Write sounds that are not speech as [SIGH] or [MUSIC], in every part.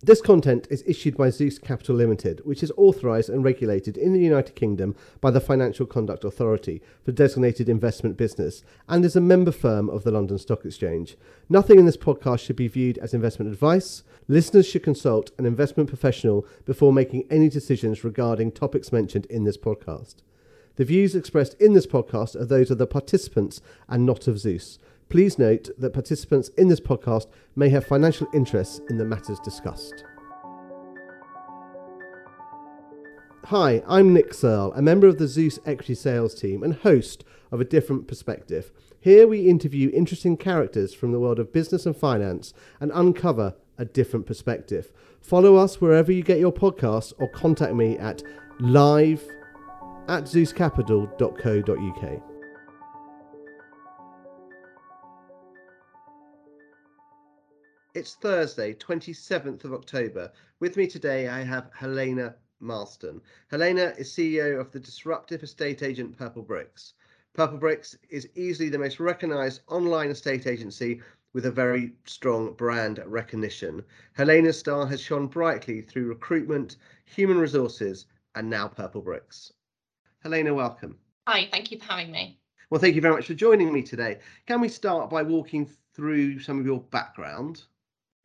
This content is issued by Zeus Capital Limited, which is authorised and regulated in the United Kingdom by the Financial Conduct Authority for designated investment business and is a member firm of the London Stock Exchange. Nothing in this podcast should be viewed as investment advice. Listeners should consult an investment professional before making any decisions regarding topics mentioned in this podcast. The views expressed in this podcast are those of the participants and not of Zeus. Please note that participants in this podcast may have financial interests in the matters discussed. Hi, I'm Nick Searle, a member of the Zeus Equity Sales team and host of A Different Perspective. Here we interview interesting characters from the world of business and finance and uncover a different perspective. Follow us wherever you get your podcasts or contact me at live at zeuscapital.co.uk. It's Thursday, 27th of October. With me today, I have Helena Marston. Helena is CEO of the disruptive estate agent Purplebricks. Purple Bricks is easily the most recognized online estate agency with a very strong brand recognition. Helena's star has shone brightly through recruitment, human resources, and now Purplebricks. Helena, welcome. Hi, thank you for having me. Well, thank you very much for joining me today. Can we start by walking through some of your background?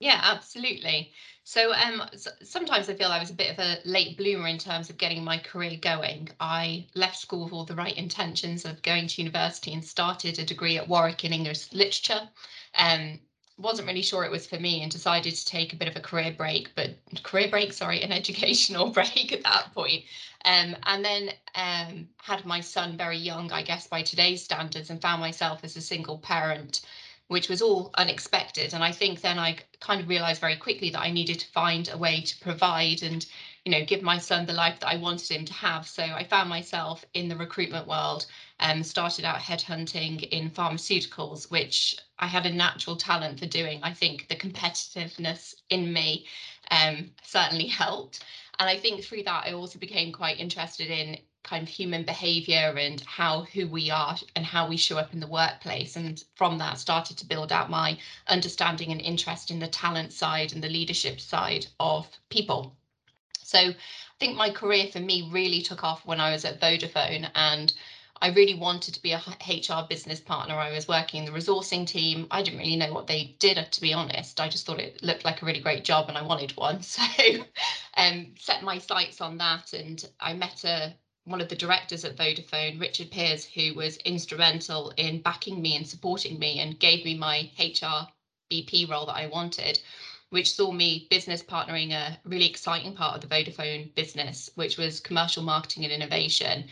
Yeah, absolutely. So um, sometimes I feel I was a bit of a late bloomer in terms of getting my career going. I left school with all the right intentions of going to university and started a degree at Warwick in English literature. Um, wasn't really sure it was for me and decided to take a bit of a career break, but career break, sorry, an [LAUGHS] educational break at that point. Um, and then um, had my son very young, I guess, by today's standards, and found myself as a single parent which was all unexpected. And I think then I kind of realized very quickly that I needed to find a way to provide and, you know, give my son the life that I wanted him to have. So I found myself in the recruitment world and started out headhunting in pharmaceuticals, which I had a natural talent for doing. I think the competitiveness in me um, certainly [LAUGHS] helped. And I think through that, I also became quite interested in kind of human behavior and how who we are and how we show up in the workplace and from that started to build out my understanding and interest in the talent side and the leadership side of people so i think my career for me really took off when i was at vodafone and I really wanted to be a HR business partner. I was working in the resourcing team. I didn't really know what they did, to be honest. I just thought it looked like a really great job and I wanted one. [LAUGHS] So um, set my sights on that. And I met a, one of the directors at Vodafone, Richard Pears, who was instrumental in backing me and supporting me and gave me my HR BP role that I wanted, which saw me business partnering a really exciting part of the Vodafone business, which was commercial marketing and innovation.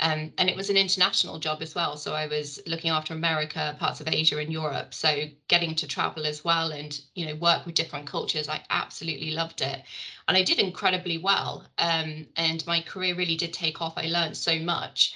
Um, and it was an international job as well. So I was looking after America, parts of Asia and Europe. So getting to travel as well and, you know, work with different cultures, I absolutely loved it. And I did incredibly well. Um, and my career really did take off. I learned so much.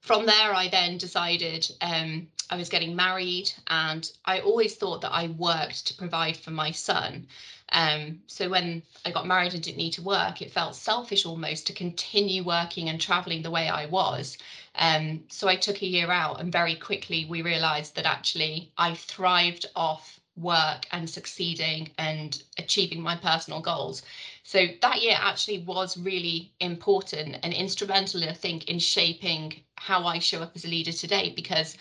From there, I then decided um, I was getting married and I always thought that I worked to provide for my son. Um, so when I got married and didn't need to work, it felt selfish almost to continue working and traveling the way I was. Um, so I took a year out and very quickly we realized that actually I thrived off work and succeeding and achieving my personal goals. So that year actually was really important and instrumental, I think, in shaping how I show up as a leader today because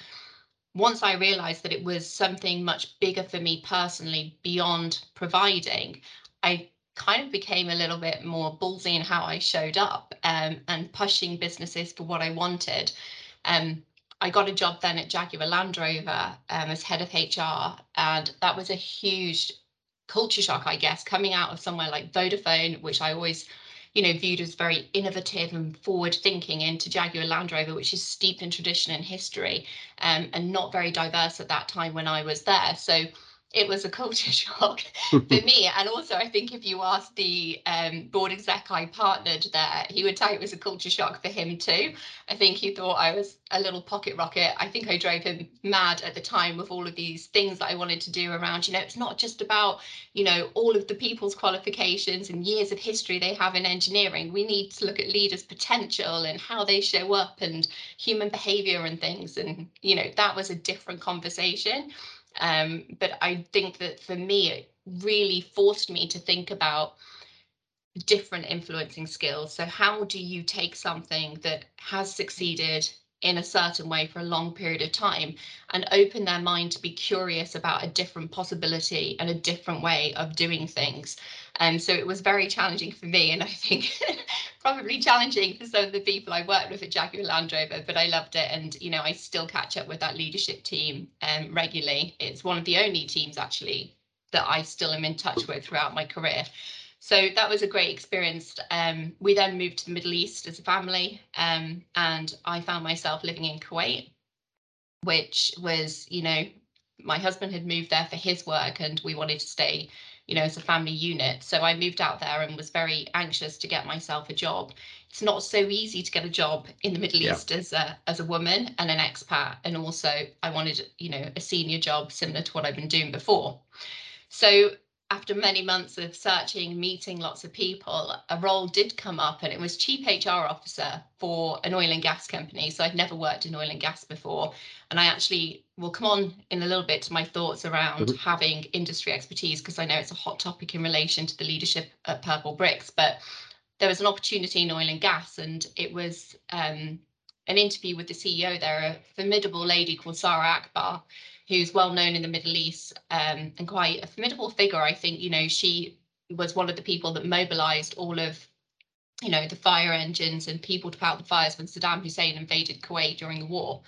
once I realized that it was something much bigger for me personally beyond providing, I kind of became a little bit more ballsy in how I showed up um, and pushing businesses for what I wanted. Um, I got a job then at Jaguar Land Rover um, as head of HR, and that was a huge culture shock, I guess, coming out of somewhere like Vodafone, which I always you know, viewed as very innovative and forward thinking into Jaguar Land Rover, which is steeped in tradition and history um, and not very diverse at that time when I was there. So it was a culture [LAUGHS] shock [LAUGHS] for me. And also, I think if you asked the um, board exec I partnered there, he would tell you it was a culture shock for him too. I think he thought I was a little pocket rocket. I think I drove him mad at the time with all of these things that I wanted to do around, you know, it's not just about, you know, all of the people's qualifications and years of history they have in engineering. We need to look at leaders' potential and how they show up and human behavior and things. And, you know, that was a different conversation. Um, but I think that for me, it really forced me to think about different influencing skills. So how do you take something that has succeeded in a certain way for a long period of time and open their mind to be curious about a different possibility and a different way of doing things. And so it was very challenging for me, and I think [LAUGHS] probably challenging for some of the people I worked with at Jaguar Land Rover, but I loved it. And, you know, I still catch up with that leadership team um, regularly. It's one of the only teams actually that I still am in touch with throughout my career. So that was a great experience. Um, we then moved to the Middle East as a family, um, and I found myself living in Kuwait, which was, you know, my husband had moved there for his work, and we wanted to stay, you know, as a family unit. So I moved out there and was very anxious to get myself a job. It's not so easy to get a job in the Middle yeah. East as a as a woman and an expat, and also I wanted, you know, a senior job similar to what I've been doing before. So after many months of searching, meeting lots of people, a role did come up and it was chief HR officer for an oil and gas company. So I'd never worked in oil and gas before. And I actually will come on in a little bit to my thoughts around mm-hmm. having industry expertise because I know it's a hot topic in relation to the leadership at Purplebricks. But there was an opportunity in oil and gas and it was um, an interview with the CEO there, a formidable lady called Sara Akbar who's well known in the Middle East um, and quite a formidable figure. I think, you know, she was one of the people that mobilized all of, you know, the fire engines and people to put out the fires when Saddam Hussein invaded Kuwait during the war.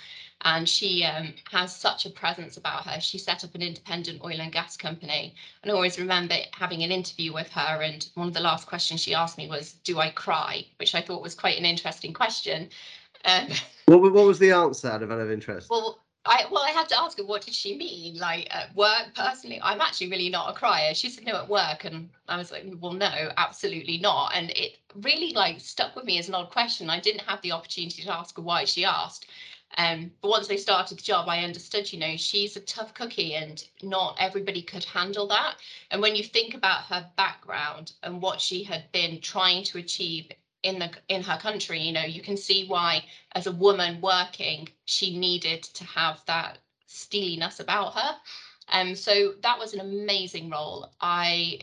And she um, has such a presence about her. She set up an independent oil and gas company. And I always remember having an interview with her. And one of the last questions she asked me was, Do I cry? Which I thought was quite an interesting question. Um, what, what was the answer out of, out of interest? Well, I well, I had to ask her what did she mean, like at work personally. I'm actually really not a crier. She said no at work, and I was like, well, no, absolutely not. And it really like stuck with me as an odd question. I didn't have the opportunity to ask her why she asked. Um, but once they started the job, I understood, you know, she's a tough cookie and not everybody could handle that. And when you think about her background and what she had been trying to achieve in the in her country you know you can see why as a woman working she needed to have that steeliness about her. Um so that was an amazing role. I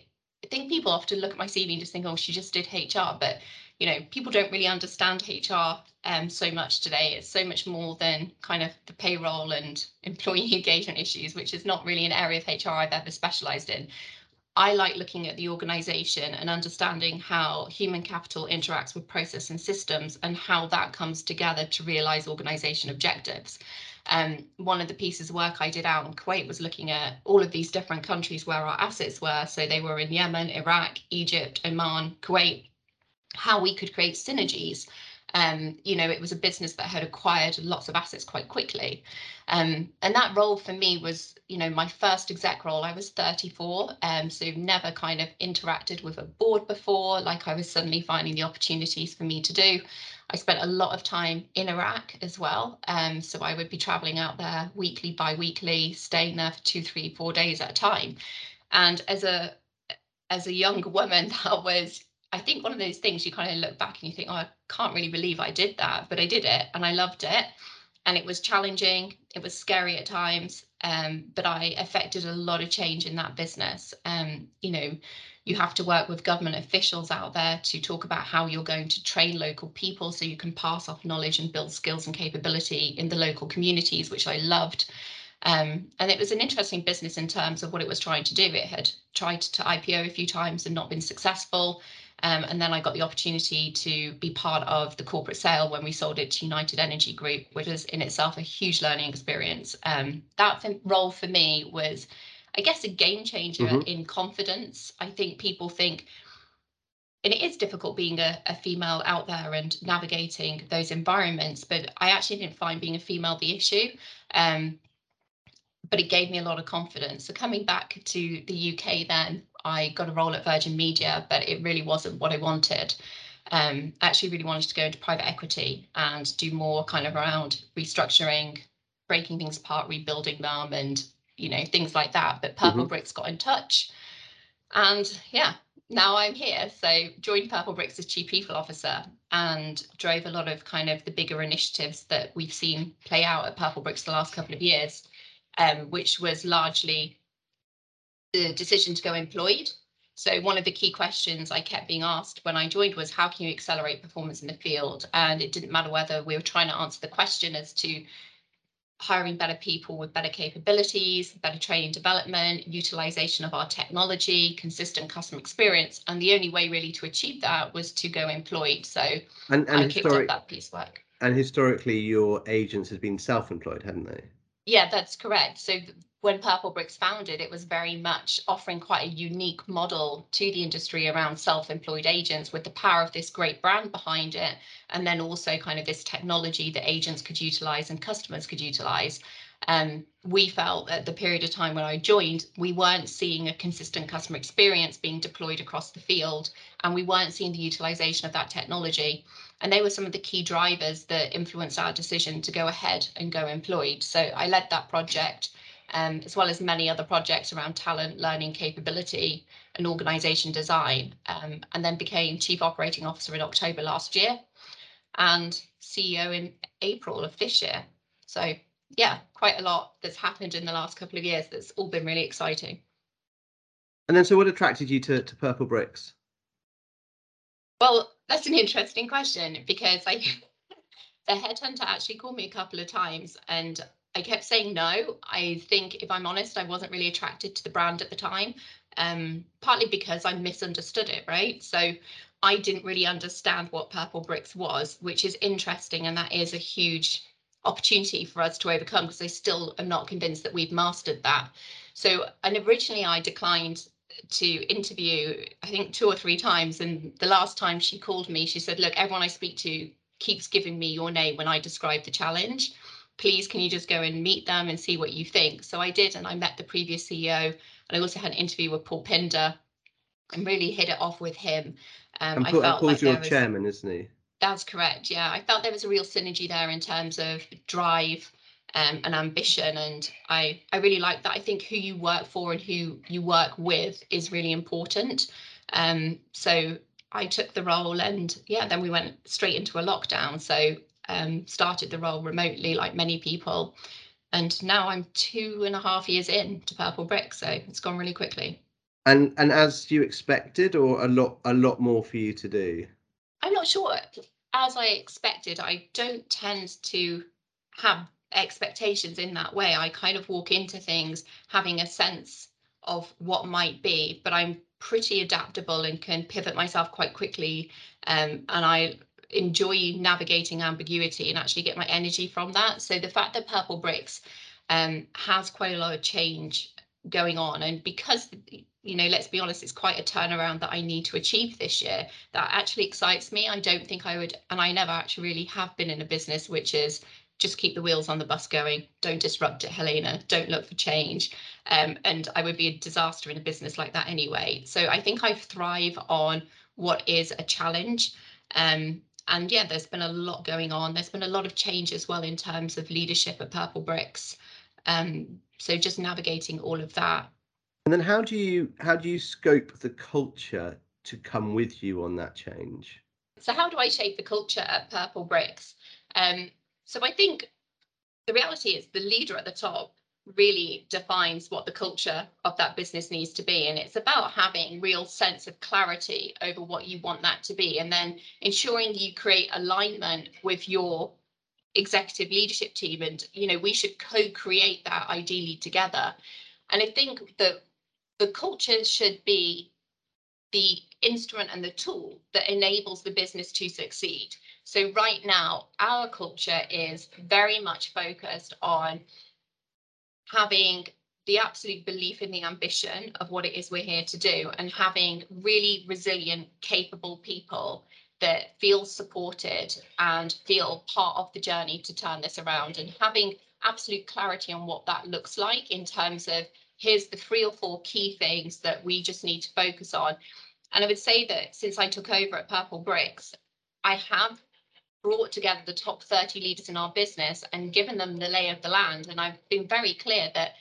think people often look at my cv and just think oh she just did hr but you know people don't really understand hr um so much today. It's so much more than kind of the payroll and employee [LAUGHS] engagement issues which is not really an area of hr i've ever specialized in I like looking at the organization and understanding how human capital interacts with process and systems and how that comes together to realize organization objectives. Um, one of the pieces of work I did out in Kuwait was looking at all of these different countries where our assets were. So they were in Yemen, Iraq, Egypt, Oman, Kuwait, how we could create synergies um, you know, it was a business that had acquired lots of assets quite quickly. Um, and that role for me was, you know, my first exec role. I was 34, um, so never kind of interacted with a board before, like I was suddenly finding the opportunities for me to do. I spent a lot of time in Iraq as well. Um, so I would be traveling out there weekly, bi-weekly, staying there for two, three, four days at a time. And as a as a young woman, [LAUGHS] that was I think one of those things you kind of look back and you think, oh, can't really believe I did that, but I did it and I loved it. And it was challenging, it was scary at times, um, but I affected a lot of change in that business. Um, you know, you have to work with government officials out there to talk about how you're going to train local people so you can pass off knowledge and build skills and capability in the local communities, which I loved. Um, and it was an interesting business in terms of what it was trying to do. It had tried to IPO a few times and not been successful. Um, and then I got the opportunity to be part of the corporate sale when we sold it to United Energy Group, which was in itself a huge learning experience. Um, that role for me was, I guess, a game changer mm-hmm. in confidence. I think people think, and it is difficult being a, a, female out there and navigating those environments, but I actually didn't find being a female the issue. Um, but it gave me a lot of confidence. So coming back to the UK then, I got a role at Virgin Media, but it really wasn't what I wanted. Um, I actually really wanted to go into private equity and do more kind of around restructuring, breaking things apart, rebuilding them, and you know things like that. But Purple mm-hmm. Bricks got in touch, and yeah, now I'm here. So joined Purplebricks as chief people officer and drove a lot of kind of the bigger initiatives that we've seen play out at Purplebricks the last couple of years um, which was largely the decision to go employed. So one of the key questions I kept being asked when I joined was how can you accelerate performance in the field? And it didn't matter whether we were trying to answer the question as to hiring better people with better capabilities, better training development, utilization of our technology, consistent customer experience. And the only way really to achieve that was to go employed. So and, and I kicked off that piece of work. And historically, your agents had been self-employed, hadn't they? Yeah, that's correct. So when Purplebricks founded, it was very much offering quite a unique model to the industry around self-employed agents with the power of this great brand behind it, and then also kind of this technology that agents could utilize and customers could utilize. Um, we felt at the period of time when I joined, we weren't seeing a consistent customer experience being deployed across the field, and we weren't seeing the utilization of that technology. And they were some of the key drivers that influenced our decision to go ahead and go employed. So I led that project um, as well as many other projects around talent, learning capability and organisation design, um, and then became Chief Operating Officer in October last year and CEO in April of this year. So yeah, quite a lot that's happened in the last couple of years that's all been really exciting. And then so what attracted you to, to Purplebricks? Well, that's an interesting question because I [LAUGHS] the headhunter actually called me a couple of times and I kept saying no. I think, if I'm honest, I wasn't really attracted to the brand at the time, um, partly because I misunderstood it, right? So I didn't really understand what Purplebricks was, which is interesting. And that is a huge opportunity for us to overcome because I still am not convinced that we've mastered that. So, and originally I declined to interview, I think two or three times. And the last time she called me, she said, Look, everyone I speak to keeps giving me your name when I describe the challenge please can you just go and meet them and see what you think? So i did and i met the previous ceo and i also had an interview with paul Pindar and really hit it off with him. Um, and I felt Paul's like your was, chairman isn't he? That's correct yeah. I felt there was a real synergy there in terms of drive um, and ambition and i i really like that. I think who you work for and who you work with is really important. Um, so i took the role and yeah then we went straight into a lockdown. So um, started the role remotely, like many people. And now I'm two and a half years in to Purplebrick, so it's gone really quickly. And and as you expected, or a lot a lot more for you to do? I'm not sure. As I expected, I don't tend to have expectations in that way. I kind of walk into things having a sense of what might be, but I'm pretty adaptable and can pivot myself quite quickly. Um, and I enjoy navigating ambiguity and actually get my energy from that. So the fact that Purplebricks um, has quite a lot of change going on, and because you know, let's be honest, it's quite a turnaround that I need to achieve this year. That actually excites me. I don't think I would, and I never actually really have been in a business which is just keep the wheels on the bus going. Don't disrupt it, Helena. Don't look for change. Um, and I would be a disaster in a business like that anyway. So I think I thrive on what is a challenge. Um, and yeah, there's been a lot going on. There's been a lot of change as well in terms of leadership at Purplebricks. Um, so just navigating all of that. And then how do you how do you scope the culture to come with you on that change? So how do I shape the culture at Purplebricks? Um, so I think the reality is the leader at the top really defines what the culture of that business needs to be. And it's about having real sense of clarity over what you want that to be and then ensuring you create alignment with your executive leadership team. And you know we should co-create that ideally together. And i think that the culture should be the instrument and the tool that enables the business to succeed. So right now our culture is very much focused on having the absolute belief in the ambition of what it is we're here to do and having really resilient, capable people that feel supported and feel part of the journey to turn this around and having absolute clarity on what that looks like in terms of here's the three or four key things that we just need to focus on. And I would say that since I took over at Purplebricks, I have brought together the top 30 leaders in our business and given them the lay of the land. And I've been very clear that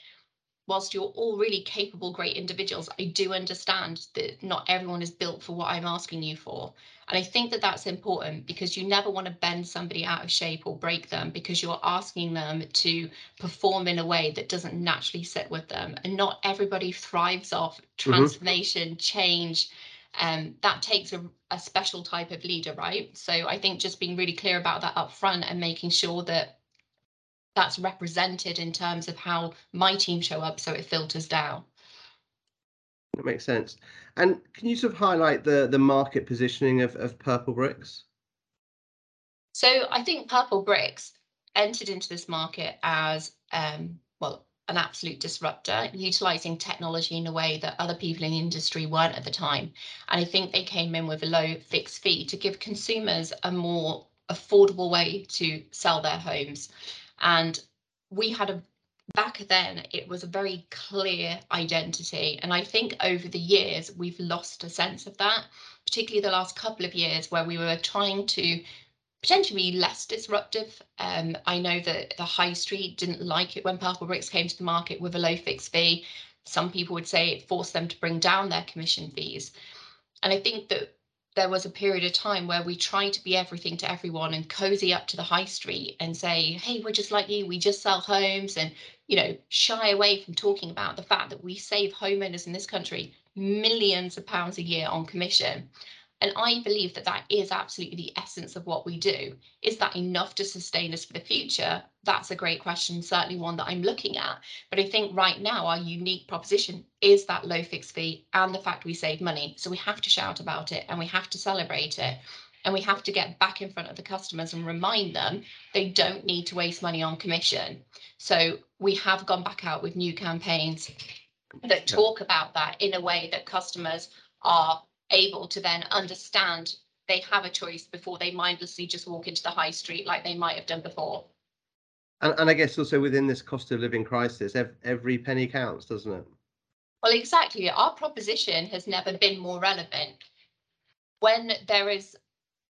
whilst you're all really capable, great individuals, I do understand that not everyone is built for what I'm asking you for. And I think that that's important because you never want to bend somebody out of shape or break them because you're asking them to perform in a way that doesn't naturally sit with them. And not everybody thrives off mm-hmm. transformation, mm-hmm. change. Um, that takes a, a special type of leader, right? So I think just being really clear about that up front and making sure that that's represented in terms of how my team show up so it filters down. That makes sense. And can you sort of highlight the the market positioning of, of Purplebricks? So I think Purplebricks entered into this market as um, well an absolute disruptor, utilizing technology in a way that other people in the industry weren't at the time. And I think they came in with a low fixed fee to give consumers a more affordable way to sell their homes. And we had a back then it was a very clear identity and i think over the years we've lost a sense of that particularly the last couple of years where we were trying to potentially less disruptive. Um, i know that the high street didn't like it when Purplebricks came to the market with a low fixed fee. Some people would say it forced them to bring down their commission fees. And i think that there was a period of time where we tried to be everything to everyone and cozy up to the high street and say, hey, we're just like you, we just sell homes and, you know, shy away from talking about the fact that we save homeowners in this country millions of pounds a year on commission. And I believe that that is absolutely the essence of what we do. Is that enough to sustain us for the future? That's a great question, certainly one that I'm looking at. But I think right now our unique proposition is that low fixed fee and the fact we save money. So we have to shout about it and we have to celebrate it. And we have to get back in front of the customers and remind them they don't need to waste money on commission. So we have gone back out with new campaigns that talk about that in a way that customers are able to then understand they have a choice before they mindlessly just walk into the high street like they might have done before. And, and I guess also within this cost of living crisis, every penny counts, doesn't it? Well, exactly. Our proposition has never been more relevant. When there is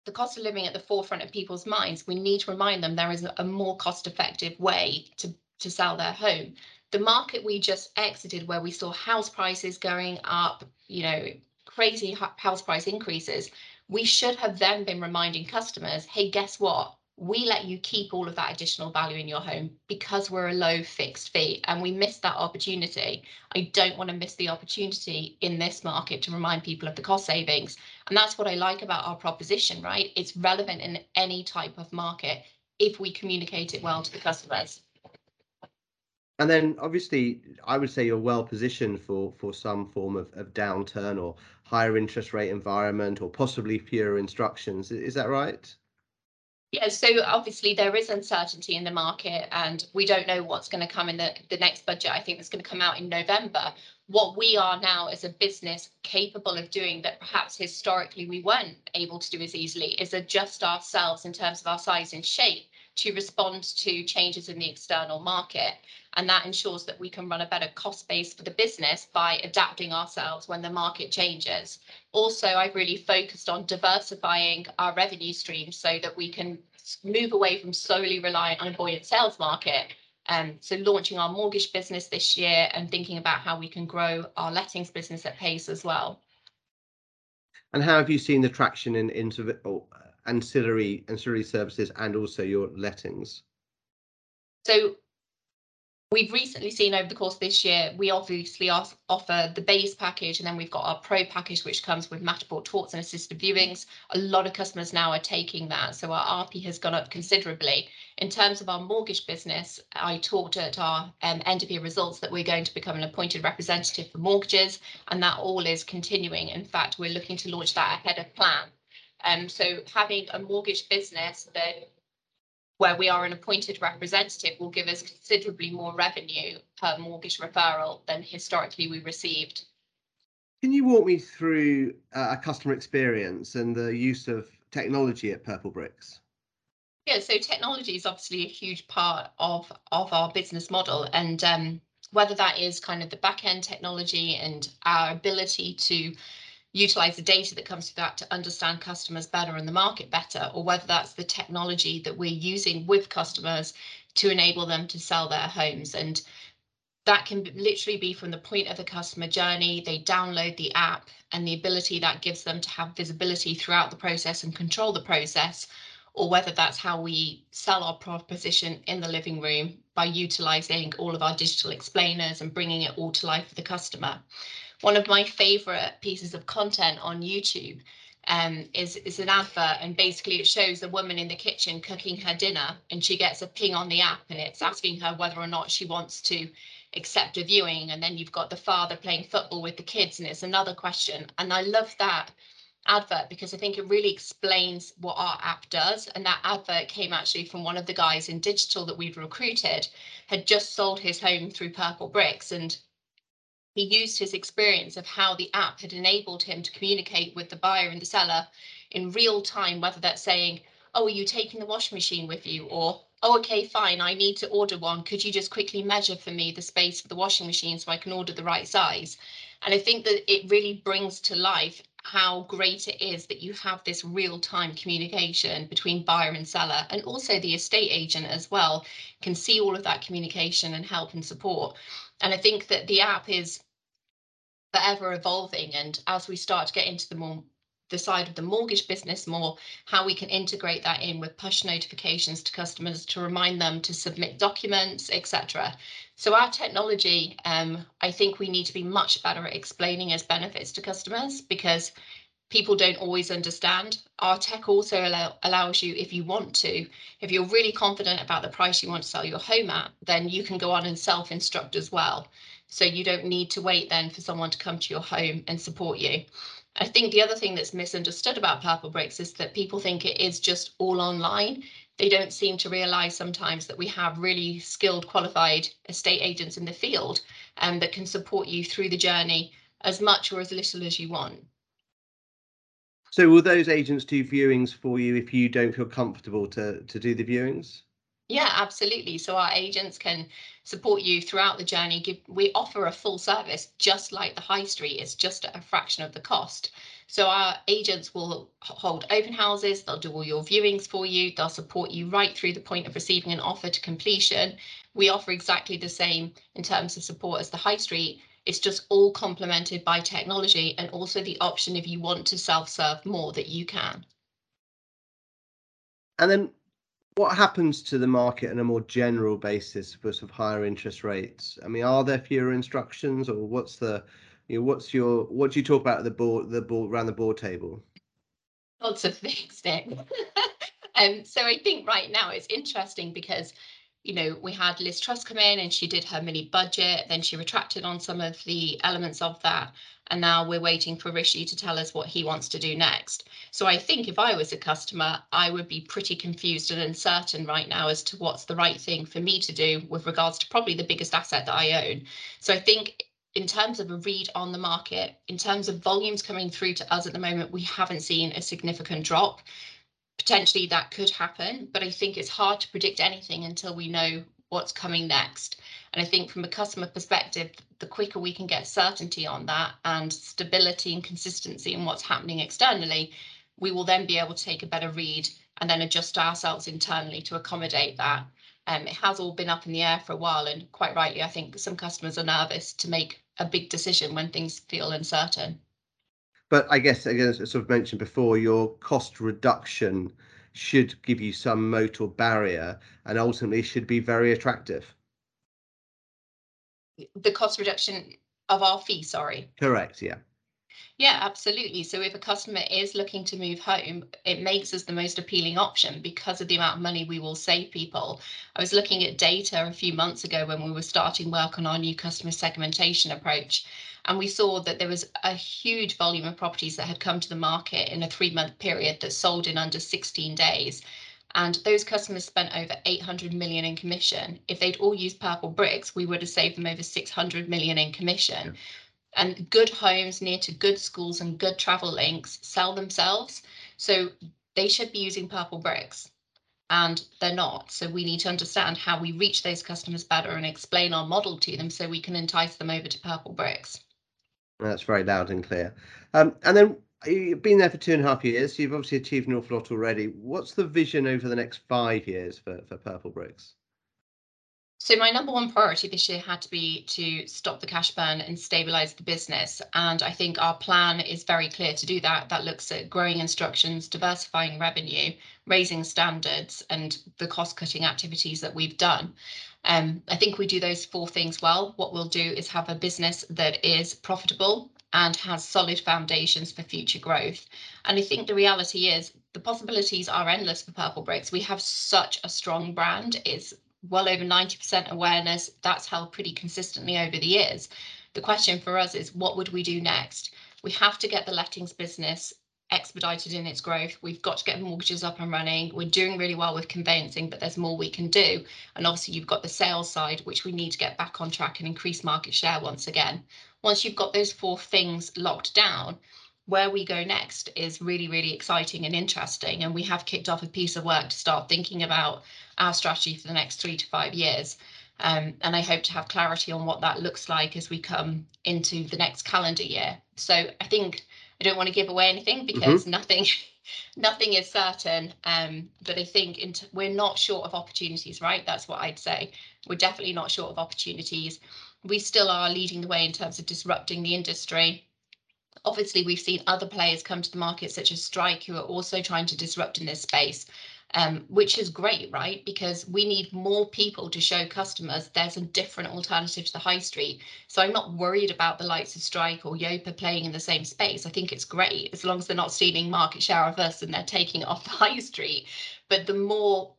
the cost of living at the forefront of people's minds, we need to remind them there is a more cost effective way to, to sell their home. The market we just exited, where we saw house prices going up, you know, crazy house price increases, we should have then been reminding customers, hey, guess what? We let you keep all of that additional value in your home because we're a low fixed fee and we missed that opportunity. I don't want to miss the opportunity in this market to remind people of the cost savings. And that's what I like about our proposition, right? It's relevant in any type of market if we communicate it well to the customers. And then obviously, I would say you're well positioned for for some form of, of downturn or higher interest rate environment or possibly fewer instructions. Is that right? Yeah, so obviously there is uncertainty in the market and we don't know what's going to come in the, the next budget. I think it's going to come out in November. What we are now as a business capable of doing that perhaps historically we weren't able to do as easily is adjust ourselves in terms of our size and shape to respond to changes in the external market. And that ensures that we can run a better cost base for the business by adapting ourselves when the market changes. Also, I've really focused on diversifying our revenue streams so that we can move away from solely relying on a buoyant sales market. Um, so launching our mortgage business this year and thinking about how we can grow our lettings business at pace as well. And how have you seen the traction in, in ancillary ancillary services and also your lettings? So we've recently seen over the course of this year, we obviously offer the base package and then we've got our pro package, which comes with Matterport tours and assisted viewings. A lot of customers now are taking that. So our RP has gone up considerably. In terms of our mortgage business, I talked at our um, end of year results that we're going to become an appointed representative for mortgages, and that all is continuing. In fact, we're looking to launch that ahead of plan. Um, so having a mortgage business that where we are an appointed representative will give us considerably more revenue per mortgage referral than historically we received. Can you walk me through uh, a customer experience and the use of technology at Purplebricks? Yeah, so technology is obviously a huge part of of our business model, and um, whether that is kind of the back end technology and our ability to utilize the data that comes through that to understand customers better and the market better, or whether that's the technology that we're using with customers to enable them to sell their homes. And that can literally be from the point of the customer journey. They download the app and the ability that gives them to have visibility throughout the process and control the process, or whether that's how we sell our proposition in the living room by utilizing all of our digital explainers and bringing it all to life for the customer. One of my favorite pieces of content on YouTube um, is, is an advert and basically it shows a woman in the kitchen cooking her dinner and she gets a ping on the app and it's asking her whether or not she wants to accept a viewing and then you've got the father playing football with the kids and it's another question. And i love that advert because i think it really explains what our app does and that advert came actually from one of the guys in digital that we've recruited had just sold his home through purplebricks and he used his experience of how the app had enabled him to communicate with the buyer and the seller in real time whether that's saying oh are you taking the washing machine with you or oh, okay, fine, I need to order one. Could you just quickly measure for me the space for the washing machine so I can order the right size? And I think that it really brings to life how great it is that you have this real time communication between buyer and seller, and also the estate agent as well can see all of that communication and help and support. And I think that the app is forever evolving. And as we start to get into the more the side of the mortgage business more, how we can integrate that in with push notifications to customers to remind them to submit documents, etc. So our technology, um, I think we need to be much better at explaining as benefits to customers because people don't always understand. Our tech also allow, allows you, if you want to, if you're really confident about the price you want to sell your home at, then you can go on and self-instruct as well. So you don't need to wait then for someone to come to your home and support you. I think the other thing that's misunderstood about Purplebricks is that people think it is just all online. They don't seem to realize sometimes that we have really skilled, qualified estate agents in the field um, that can support you through the journey as much or as little as you want. So will those agents do viewings for you if you don't feel comfortable to, to do the viewings? Yeah, absolutely. So our agents can support you throughout the journey. Give, we offer a full service just like the high street. It's just a fraction of the cost. So our agents will hold open houses. They'll do all your viewings for you. They'll support you right through the point of receiving an offer to completion. We offer exactly the same in terms of support as the high street. It's just all complemented by technology and also the option if you want to self-serve more that you can. And then what happens to the market on a more general basis for sort of higher interest rates? I mean, are there fewer instructions, or what's the, you know, what's your, what do you talk about at the board, the board around the board table? Lots of things, Nick. [LAUGHS] um, so I think right now it's interesting because you know, we had Liz Truss come in and she did her mini budget, then she retracted on some of the elements of that. And now we're waiting for Rishi to tell us what he wants to do next. So I think if I was a customer, I would be pretty confused and uncertain right now as to what's the right thing for me to do with regards to probably the biggest asset that I own. So I think in terms of a read on the market, in terms of volumes coming through to us at the moment, we haven't seen a significant drop potentially that could happen, but I think it's hard to predict anything until we know what's coming next. And I think from a customer perspective, the quicker we can get certainty on that and stability and consistency in what's happening externally, we will then be able to take a better read and then adjust ourselves internally to accommodate that. Um, it has all been up in the air for a while, and quite rightly, I think some customers are nervous to make a big decision when things feel uncertain. But I guess, again, as I sort of mentioned before, your cost reduction should give you some moat or barrier and ultimately should be very attractive. The cost reduction of our fee, sorry. Correct, yeah. Yeah, absolutely. So if a customer is looking to move home, it makes us the most appealing option because of the amount of money we will save people. I was looking at data a few months ago when we were starting work on our new customer segmentation approach, and we saw that there was a huge volume of properties that had come to the market in a three month period that sold in under 16 days. And those customers spent over 800 million in commission. If they'd all used Purplebricks, we would have saved them over 600 million in commission. Yeah and good homes near to good schools and good travel links sell themselves. So they should be using purplebricks and they're not. So we need to understand how we reach those customers better and explain our model to them so we can entice them over to purplebricks. That's very loud and clear. Um, and then you've been there for two and a half years. You've obviously achieved an awful lot already. What's the vision over the next five years for, for Purplebricks? So my number one priority this year had to be to stop the cash burn and stabilize the business. And I think our plan is very clear to do that. That looks at growing instructions, diversifying revenue, raising standards, and the cost cutting activities that we've done. Um, I think we do those four things well. What we'll do is have a business that is profitable and has solid foundations for future growth. And I think the reality is the possibilities are endless for Purplebricks. We have such a strong brand. It's well over 90% awareness. That's held pretty consistently over the years. The question for us is what would we do next? We have to get the lettings business expedited in its growth. We've got to get mortgages up and running. We're doing really well with conveyancing, but there's more we can do. And obviously, you've got the sales side, which we need to get back on track and increase market share once again. Once you've got those four things locked down, where we go next is really, really exciting and interesting. And we have kicked off a piece of work to start thinking about our strategy for the next three to five years. Um, and I hope to have clarity on what that looks like as we come into the next calendar year. So I think I don't want to give away anything because mm-hmm. nothing [LAUGHS] nothing is certain. Um, but I think t- we're not short of opportunities, right? That's what I'd say. We're definitely not short of opportunities. We still are leading the way in terms of disrupting the industry obviously we've seen other players come to the market such as strike who are also trying to disrupt in this space um, which is great right? Because we need more people to show customers there's a different alternative to the high street. So i'm not worried about the likes of strike or yopa playing in the same space. I think it's great as long as they're not stealing market share of us and they're taking it off the [LAUGHS] high street. But the more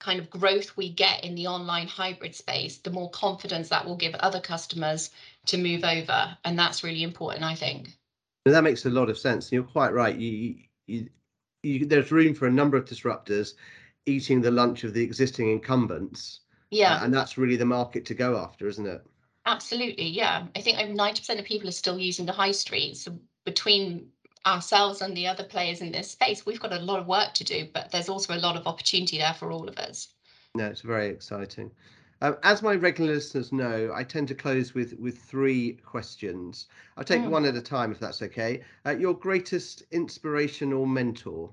kind of growth we get in the online hybrid space the more confidence that will give other customers to move over. And that's really important i think. That makes a lot of sense. You're quite right. You, you, you, there's room for a number of disruptors eating the lunch of the existing incumbents. Yeah. Uh, and that's really the market to go after, isn't it? Absolutely. Yeah. I think 90% of people are still using the high street. So between ourselves and the other players in this space, we've got a lot of work to do, but there's also a lot of opportunity there for all of us. No, it's very exciting. Um, as my regular listeners know, I tend to close with with three questions. I'll take mm. one at a time if that's okay. Uh, your greatest inspiration or mentor?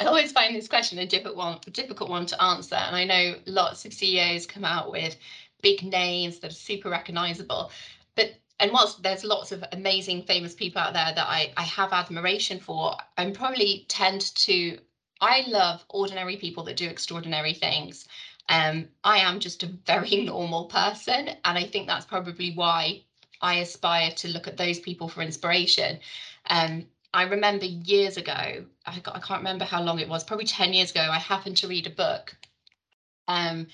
I always find this question a difficult one, a difficult one to answer, and I know lots of CEOs come out with big names that are super recognizable, but and whilst there's lots of amazing famous people out there that I, I have admiration for, I'm probably tend to I love ordinary people that do extraordinary things. Um, I am just a very [LAUGHS] normal person, and I think that's probably why I aspire to look at those people for inspiration. Um, I remember years ago, I, got, I can't remember how long it was, probably 10 years ago, I happened to read a book um,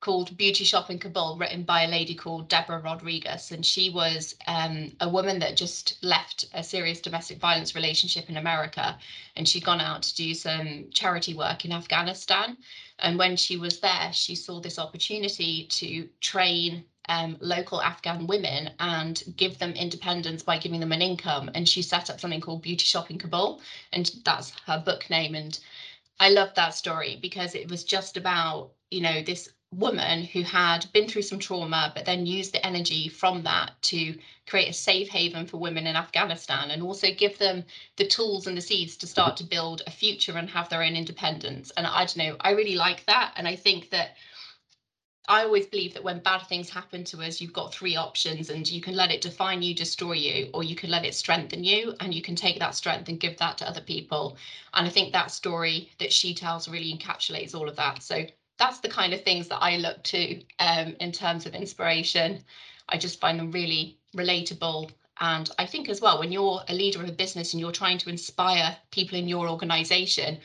called Beauty Shop in Kabul, written by a lady called Deborah Rodriguez. And she was um, a woman that just left a serious domestic violence relationship in America. And she'd gone out to do some charity work in Afghanistan. And when she was there, she saw this opportunity to train um, local Afghan women and give them independence by giving them an income. And she set up something called Beauty Shop in Kabul. And that's her book name. And I love that story because it was just about, you know, this woman who had been through some trauma, but then used the energy from that to create a safe haven for women in Afghanistan and also give them the tools and the seeds to start to build a future and have their own independence. And I don't know, I really like that. And I think that I always believe that when bad things happen to us, you've got three options and you can let it define you, destroy you, or you can let it strengthen you and you can take that strength and give that to other people. And I think that story that she tells really encapsulates all of that. So that's the kind of things that I look to um, in terms of inspiration. I just find them really relatable. And I think as well, when you're a leader of a business and you're trying to inspire people in your organization,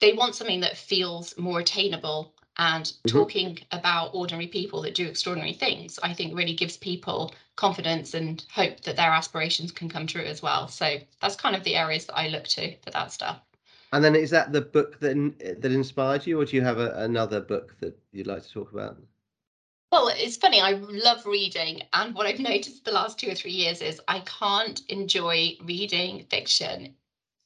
they want something that feels more attainable. And mm-hmm. talking about ordinary people that do extraordinary things, I think really gives people confidence and hope that their aspirations can come true as well. So that's kind of the areas that I look to for that stuff. And then is that the book that that inspired you, or do you have a, another book that you'd like to talk about? Well, it's funny. I love reading, and what I've [LAUGHS] noticed the last two or three years is I can't enjoy reading fiction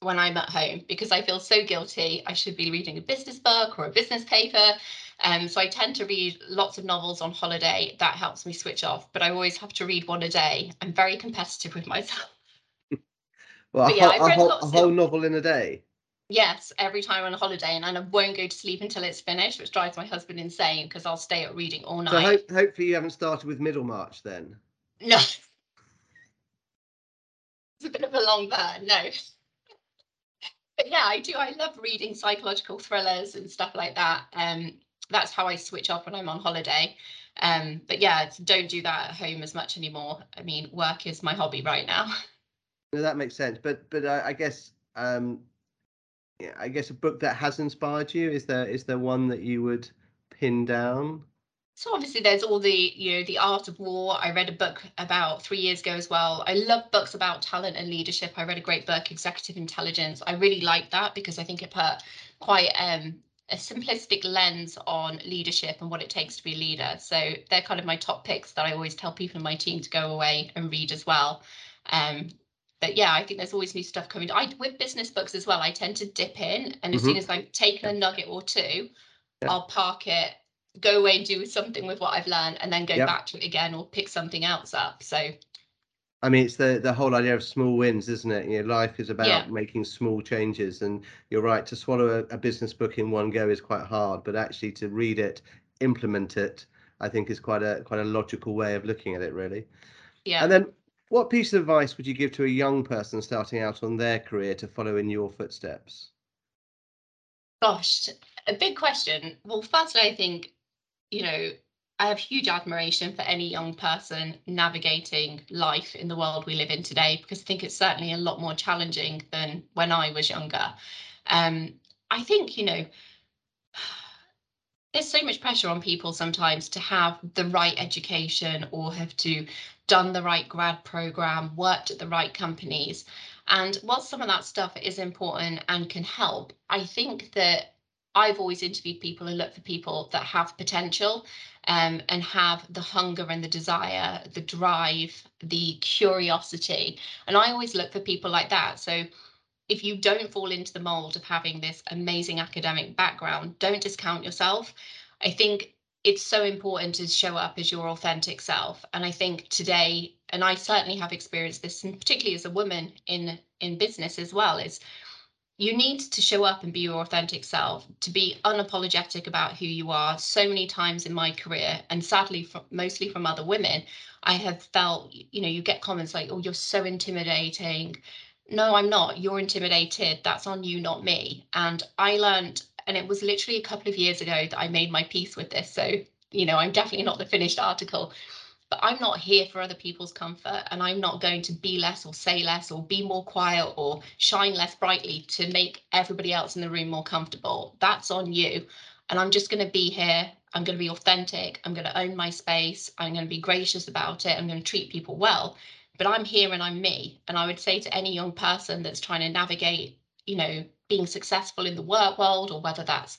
when I'm at home because I feel so guilty. I should be reading a business book or a business paper. Um, so I tend to read lots of novels on holiday. That helps me switch off, but I always have to read one a day. I'm very competitive with myself. [LAUGHS] well, a, yeah, whole, a, whole, a whole novel in a day. Yes, every time on a holiday, and I won't go to sleep until it's finished, which drives my husband insane because I'll stay up reading all night. So hope, hopefully you haven't started with Middlemarch then. No, it's a bit of a long burn. No, but yeah, I do. I love reading psychological thrillers and stuff like that. Um, that's how I switch off when I'm on holiday. Um, but yeah, don't do that at home as much anymore. I mean, work is my hobby right now. No, that makes sense. But but I, I guess um, I guess a book that has inspired you is there is there one that you would pin down? So obviously there's all the, you know, the art of war. I read a book about three years ago as well. I love books about talent and leadership. I read a great book, Executive Intelligence. I really like that because I think it put quite um, a simplistic lens on leadership and what it takes to be a leader. So they're kind of my top picks that I always tell people in my team to go away and read as well. Um, but yeah, I think there's always new stuff coming. I with business books as well. I tend to dip in, and as mm-hmm. soon as I've taken a nugget or two, yeah. I'll park it, go away and do something with what I've learned, and then go yep. back to it again or pick something else up. So. I mean, it's the the whole idea of small wins, isn't it? You know, life is about yeah. making small changes, and you're right. To swallow a, a business book in one go is quite hard, but actually to read it, implement it, I think is quite a quite a logical way of looking at it, really. Yeah. And then what piece of advice would you give to a young person starting out on their career to follow in your footsteps? Gosh, a big question. Well, firstly, I think, you know, I have huge admiration for any young person navigating life in the world we live in today because I think it's certainly a lot more challenging than when I was younger. Um, I think, you know, there's so much pressure on people sometimes to have the right education or have to done the right grad program, worked at the right companies. And while some of that stuff is important and can help, I think that I've always interviewed people and looked for people that have potential um, and have the hunger and the desire, the drive, the curiosity. And I always look for people like that. So if you don't fall into the mold of having this amazing academic background, don't discount yourself. I think it's so important to show up as your authentic self. And i think today and i certainly have experienced this and particularly as a woman in in business as well is you need to show up and be your authentic self to be unapologetic about who you are. So many times in my career and sadly from, mostly from other women i have felt you know you get comments like oh you're so intimidating no i'm not you're intimidated that's on you not me and i learned and it was literally a couple of years ago that I made my peace with this. So, you know, I'm definitely not the finished article, but I'm not here for other people's comfort. And I'm not going to be less or say less or be more quiet or shine less brightly to make everybody else in the room more comfortable. That's on you. And I'm just going to be here. I'm going to be authentic. I'm going to own my space. I'm going to be gracious about it. I'm going to treat people well. But I'm here and I'm me. And I would say to any young person that's trying to navigate, you know, being successful in the work world or whether that's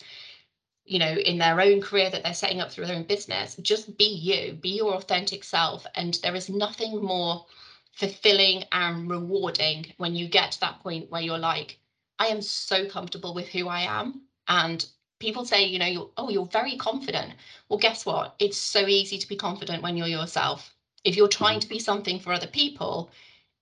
you know in their own career that they're setting up through their own business just be you. Be your authentic self. And there is nothing more fulfilling and rewarding when you get to that point where you're like i am so comfortable with who i am. And people say you know you're oh you're very confident. Well guess what? It's so easy to be confident when you're yourself if you're trying mm-hmm. to be something for other people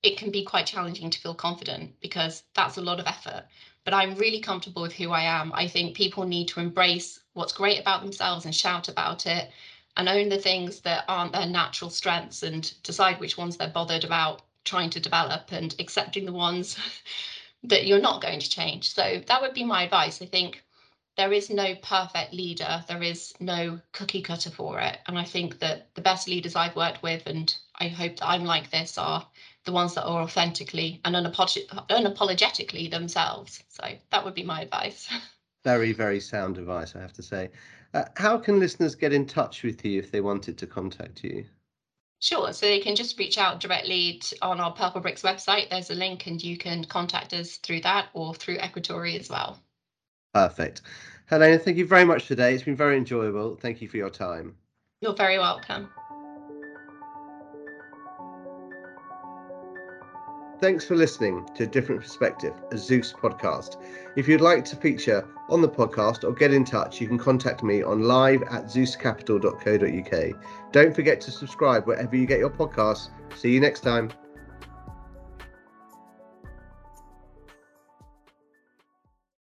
it can be quite challenging to feel confident because that's a lot of effort but I'm really comfortable with who I am. I think people need to embrace what's great about themselves and shout about it and own the things that aren't their natural strengths and decide which ones they're bothered about trying to develop and accepting the ones [LAUGHS] that you're not going to change. So that would be my advice. I think there is no perfect leader, there is no cookie cutter for it. And I think that the best leaders I've worked with, and I hope that I'm like this, are the ones that are authentically and unapologetically themselves. So that would be my advice. [LAUGHS] Very, very sound advice, I have to say. Uh, how can listeners get in touch with you if they wanted to contact you? Sure. So they can just reach out directly to, on our Purplebricks website. There's a link and you can contact us through that or through Equatory as well. Perfect. Helena, thank you very much today. It's been very enjoyable. Thank you for your time. You're very welcome. Thanks for listening to A Different Perspective, a Zeus podcast. If you'd like to feature on the podcast or get in touch, you can contact me on live at zeuscapital.co.uk. Don't forget to subscribe wherever you get your podcasts. See you next time.